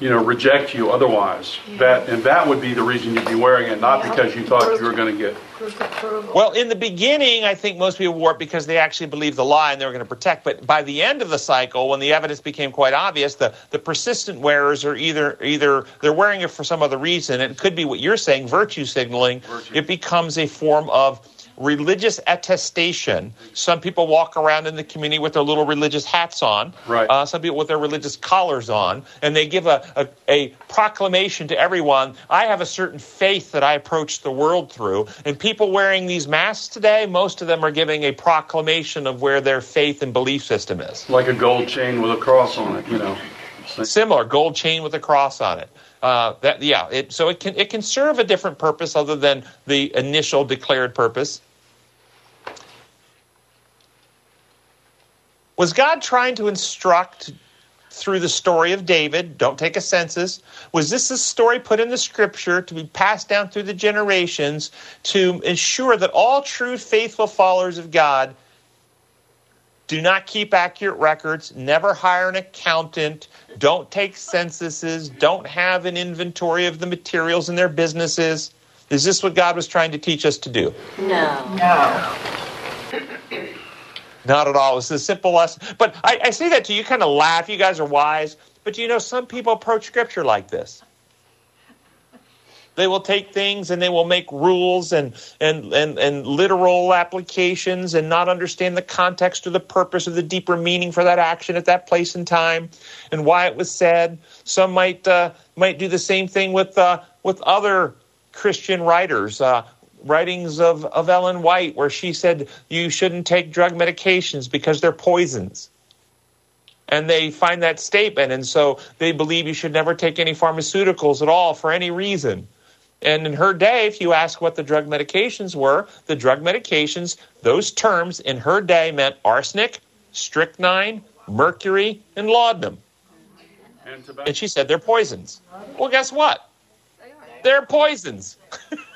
you know reject you otherwise. That and that would be the reason you'd be wearing it, not because you thought you were going to get. Well, in the beginning, I think most people wore it because they actually believed the lie and they were going to protect. But by the end of the cycle, when the evidence became quite obvious, the, the persistent wearers are either either they're wearing it for some other reason. It could be what you're saying, virtue signaling. Virtue. It becomes a form of religious attestation. Some people walk around in the community with their little religious hats on. Right. Uh, some people with their religious collars on, and they give a, a, a proclamation to everyone. I have a certain faith that I approach the world through. And people wearing these masks today, most of them are giving a proclamation of where their faith and belief system is. Like a gold chain with a cross on it, you know. Similar, gold chain with a cross on it. Uh, that yeah, it, so it can it can serve a different purpose other than the initial declared purpose. Was God trying to instruct through the story of David? Don't take a census. Was this a story put in the scripture to be passed down through the generations to ensure that all true, faithful followers of God do not keep accurate records, never hire an accountant, don't take censuses, don't have an inventory of the materials in their businesses? Is this what God was trying to teach us to do? No. No. Not at all. It's a simple lesson. But I, I say that to you, kind of laugh. You guys are wise. But you know, some people approach Scripture like this. They will take things and they will make rules and, and, and, and literal applications and not understand the context or the purpose or the deeper meaning for that action at that place and time and why it was said. Some might uh, might do the same thing with uh, with other Christian writers. Uh, writings of, of Ellen White, where she said you shouldn't take drug medications because they're poisons. And they find that statement, and so they believe you should never take any pharmaceuticals at all for any reason. And in her day, if you ask what the drug medications were, the drug medications, those terms in her day meant arsenic, strychnine, mercury, and laudanum. And. And she said they're poisons. Well, guess what? They're poisons.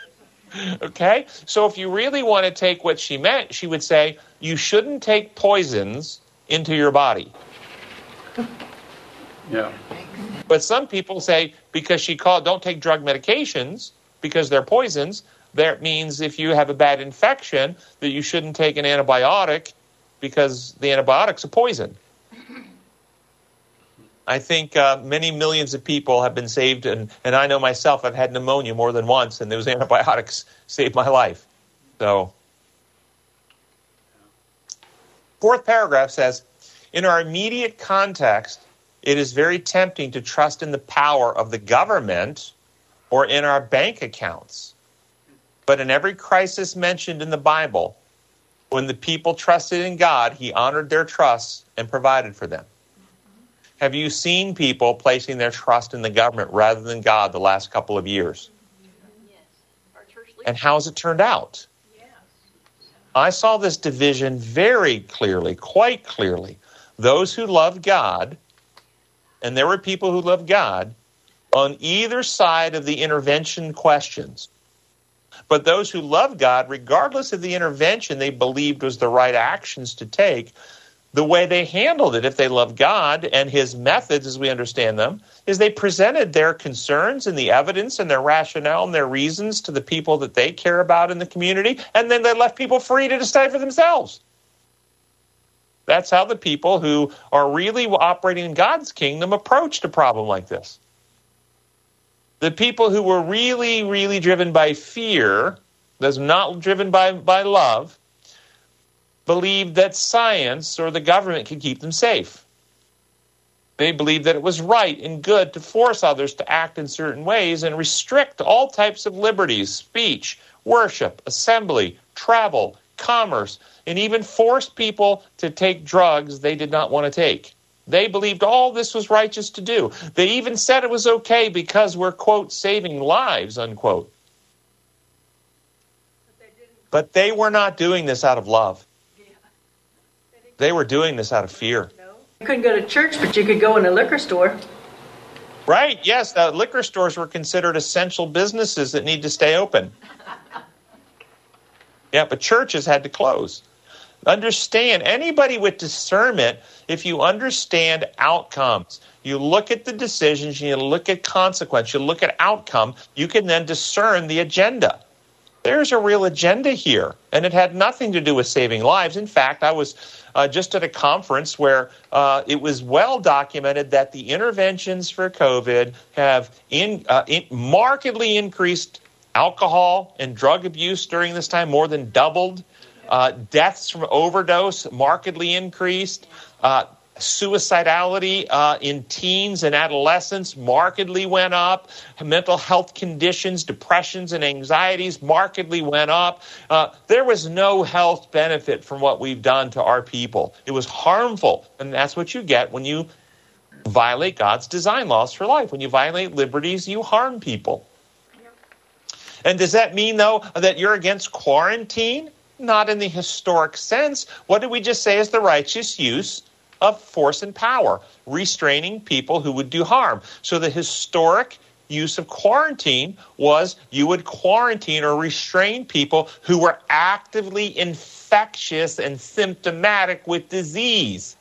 okay? So if you really want to take what she meant, she would say, you shouldn't take poisons into your body. Yeah. But some people say because she called don't take drug medications because they're poisons, that means if you have a bad infection that you shouldn't take an antibiotic because the antibiotic's a poison. I think uh, many millions of people have been saved, and, and I know myself, I've had pneumonia more than once, and those antibiotics saved my life. So, fourth paragraph says In our immediate context, it is very tempting to trust in the power of the government or in our bank accounts. But in every crisis mentioned in the Bible, when the people trusted in God, He honored their trusts and provided for them. Have you seen people placing their trust in the government rather than God the last couple of years? And how has it turned out? I saw this division very clearly, quite clearly. Those who loved God, and there were people who loved God, on either side of the intervention questions. But those who loved God, regardless of the intervention they believed was the right actions to take, the way they handled it, if they love God and his methods as we understand them, is they presented their concerns and the evidence and their rationale and their reasons to the people that they care about in the community, and then they left people free to decide for themselves. That's how the people who are really operating in God's kingdom approached a problem like this. The people who were really, really driven by fear, that's not driven by, by love, believed that science or the government could keep them safe. They believed that it was right and good to force others to act in certain ways and restrict all types of liberties, speech, worship, assembly, travel, commerce, and even force people to take drugs they did not want to take. They believed all this was righteous to do. They even said it was okay because we're, quote, saving lives, unquote. But they were not doing this out of love. They were doing this out of fear. You couldn't go to church, but you could go in a liquor store. Right, yes, the liquor stores were considered essential businesses that need to stay open. Yeah, but churches had to close. Understand, anybody with discernment, if you understand outcomes, you look at the decisions, you look at consequence, you look at outcome, you can then discern the agenda. There's a real agenda here, and it had nothing to do with saving lives. In fact, I was uh, just at a conference where uh, it was well documented that the interventions for COVID have in, uh, in markedly increased alcohol and drug abuse during this time, more than doubled. Uh, deaths from overdose markedly increased. Suicidality uh, in teens and adolescents markedly went up. Mental health conditions, depressions, and anxieties markedly went up. Uh, there was no health benefit from what we've done to our people. It was harmful. And that's what you get when you violate God's design laws for life. When you violate liberties, you harm people. And does that mean, though, that you're against quarantine? Not in the historic sense. What did we just say is the righteous use of force and power, restraining people who would do harm? So the historic use of quarantine was you would quarantine or restrain people who were actively infectious and symptomatic with disease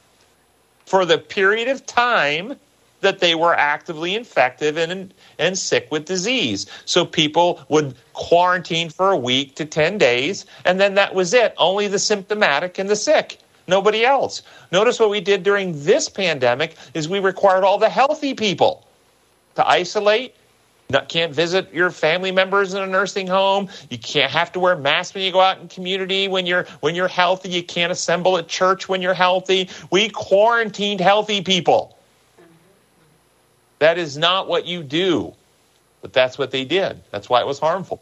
for the period of time that they were actively infected and, and sick with disease. So people would quarantine for a week to 10 days, and then that was it. Only the symptomatic and the sick. Nobody else. Notice what we did during this pandemic is we required all the healthy people to isolate. Not, can't visit your family members in a nursing home. You can't have to wear masks when you go out in community when you're when you're healthy. You can't assemble at church when you're healthy. We quarantined healthy people. That is not what you do. But that's what they did. That's why it was harmful.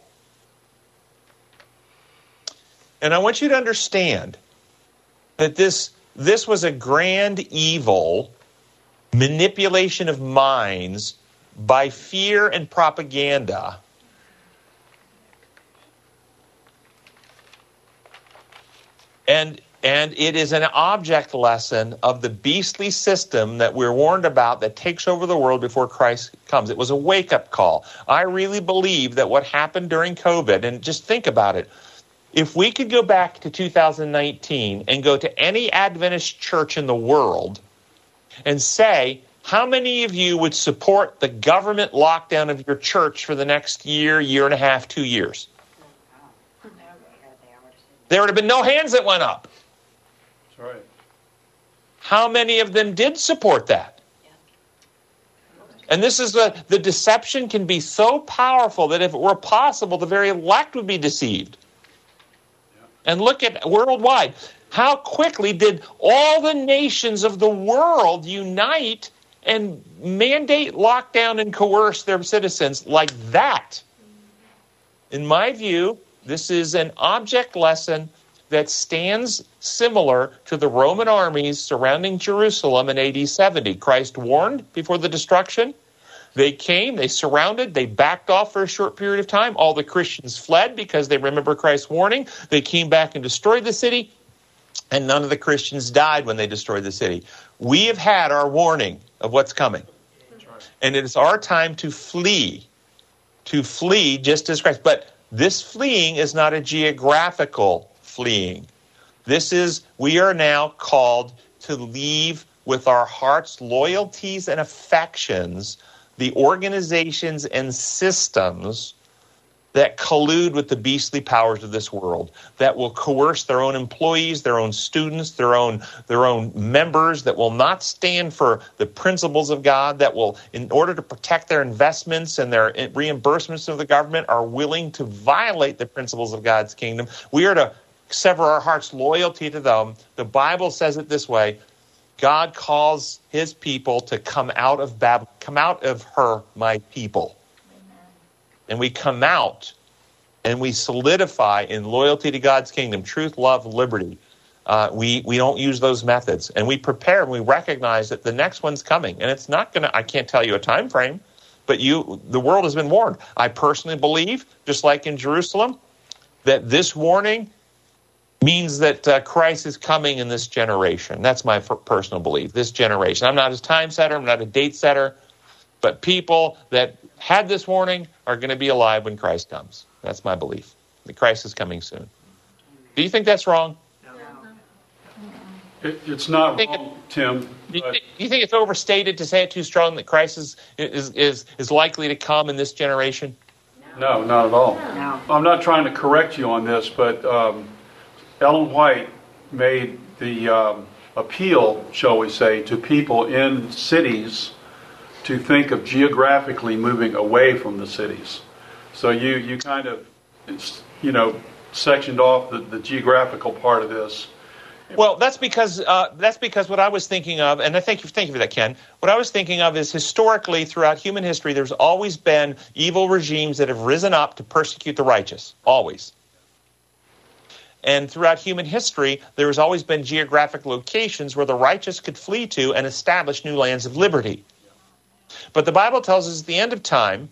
And I want you to understand that this, this was a grand evil manipulation of minds by fear and propaganda. And and it is an object lesson of the beastly system that we're warned about that takes over the world before Christ comes. It was a wake up call. I really believe that what happened during COVID, and just think about it, if we could go back to 2019 and go to any Adventist church in the world and say, how many of you would support the government lockdown of your church for the next year, year and a half, two years? There would have been no hands that went up. Right. How many of them did support that? And this is the, the deception can be so powerful that if it were possible, the very elect would be deceived. And look at worldwide. How quickly did all the nations of the world unite and mandate lockdown and coerce their citizens like that? In my view, this is an object lesson that stands similar to the Roman armies surrounding Jerusalem in AD 70. Christ warned before the destruction. They came, they surrounded, they backed off for a short period of time. All the Christians fled because they remember Christ's warning. They came back and destroyed the city, and none of the Christians died when they destroyed the city. We have had our warning of what's coming. And it is our time to flee, to flee just as Christ. But this fleeing is not a geographical fleeing. This is, we are now called to leave with our hearts, loyalties, and affections the organizations and systems that collude with the beastly powers of this world that will coerce their own employees their own students their own their own members that will not stand for the principles of god that will in order to protect their investments and their reimbursements of the government are willing to violate the principles of god's kingdom. We are to sever our hearts loyalty to them. The bible says it this way God calls his people to come out of Babylon, come out of her, my people. And we come out and we solidify in loyalty to God's kingdom, truth, love, liberty. Uh, we, we don't use those methods. And we prepare and we recognize that the next one's coming. And it's not going to, I can't tell you a time frame, but you, the world has been warned. I personally believe, just like in Jerusalem, that this warning means that uh, Christ is coming in this generation. That's my f- personal belief. This generation. I'm not a time setter. I'm not a date setter. But people that had this warning are going to be alive when Christ comes. That's my belief. The Christ is coming soon. Do you think that's wrong? It, it's not wrong, Tim. Do you, think, do you, think, it's overstated to say it too strong that Christ is, is, is, is likely to come in this generation? No, not at all. No. I'm not trying to correct you on this, but um, Ellen White made the um, appeal, shall we say, to people in cities to think of geographically moving away from the cities. So you, you kind of, you know, sectioned off the, the geographical part of this. Well, that's because uh, that's because what I was thinking of, and I thank you, thank you for that, Ken. What I was thinking of is historically, throughout human history, there's always been evil regimes that have risen up to persecute the righteous. Always. And throughout human history, there has always been geographic locations where the righteous could flee to and establish new lands of liberty. But the Bible tells us at the end of time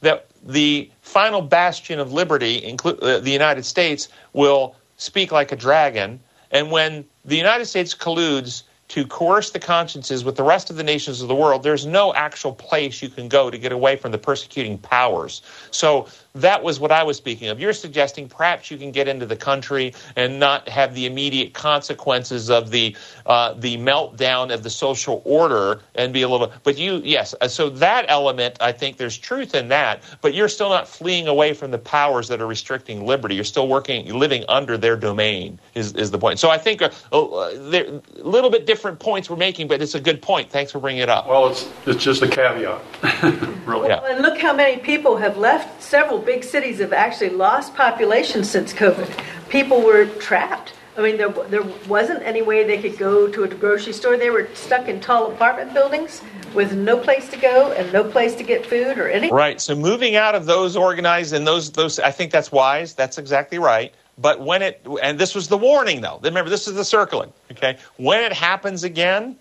that the final bastion of liberty, inclu- uh, the United States, will speak like a dragon. And when the United States colludes to coerce the consciences with the rest of the nations of the world, there's no actual place you can go to get away from the persecuting powers. So that was what I was speaking of. You're suggesting perhaps you can get into the country and not have the immediate consequences of the uh, the meltdown of the social order and be a little. But you, yes. Uh, so that element, I think there's truth in that. But you're still not fleeing away from the powers that are restricting liberty. You're still working, living under their domain. Is is the point? So I think uh, uh, a little bit different points we're making, but it's a good point. Thanks for bringing it up. Well, it's it's just a caveat, really. Well, and look how many people have left several big cities have actually lost population since COVID. People were trapped. I mean, there, there wasn't any way they could go to a grocery store. They were stuck in tall apartment buildings with no place to go and no place to get food or anything. Right. So moving out of those organized and those those, I think that's wise. That's exactly right. But when it and this was the warning though. Remember, this is the circling. Okay. When it happens again,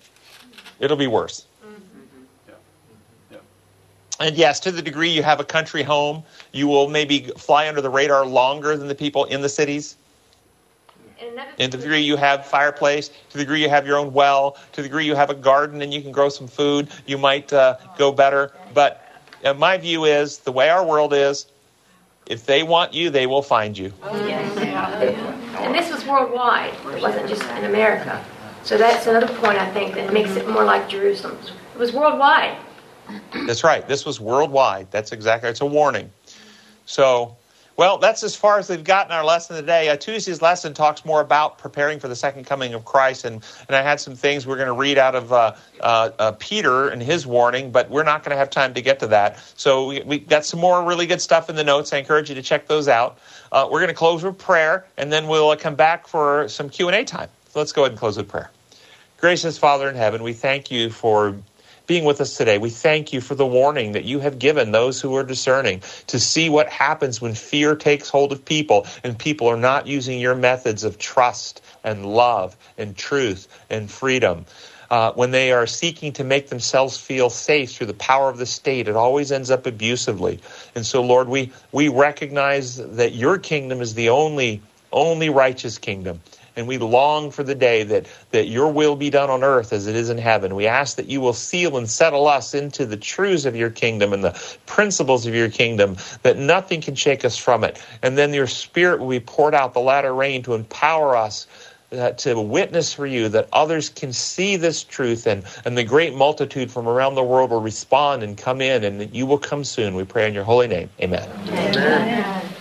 it'll be worse. And yes, to the degree you have a country home, you will maybe fly under the radar longer than the people in the cities. And to the degree you have fireplace, to the degree you have your own well, to the degree you have a garden and you can grow some food, you might uh, go better. But uh, my view is the way our world is, if they want you, they will find you. Oh, yes. And this was worldwide. It wasn't just in America. So that's another point I think that makes it more like Jerusalem. It was worldwide. That's right. This was worldwide. That's exactly. It's a warning. So, well, that's as far as we've gotten our lesson today. Uh, Tuesday's lesson talks more about preparing for the second coming of Christ, and, and I had some things we're going to read out of uh, uh, uh, Peter and his warning, but we're not going to have time to get to that. So we, we got some more really good stuff in the notes. I encourage you to check those out. Uh, we're going to close with prayer, and then we'll uh, come back for some Q and A time. So let's go ahead and close with prayer. Gracious Father in heaven, we thank you for being with us today. We thank you for the warning that you have given those who are discerning to see what happens when fear takes hold of people and people are not using your methods of trust and love and truth and freedom. Uh, when they are seeking to make themselves feel safe through the power of the state, it always ends up abusively. And so, Lord, we, we recognize that your kingdom is the only, only righteous kingdom. And we long for the day that, that your will be done on earth as it is in heaven. We ask that you will seal and settle us into the truths of your kingdom and the principles of your kingdom, that nothing can shake us from it. And then your spirit will be poured out the latter rain to empower us uh, to witness for you that others can see this truth and, and the great multitude from around the world will respond and come in and that you will come soon. We pray in your holy name. Amen. Amen.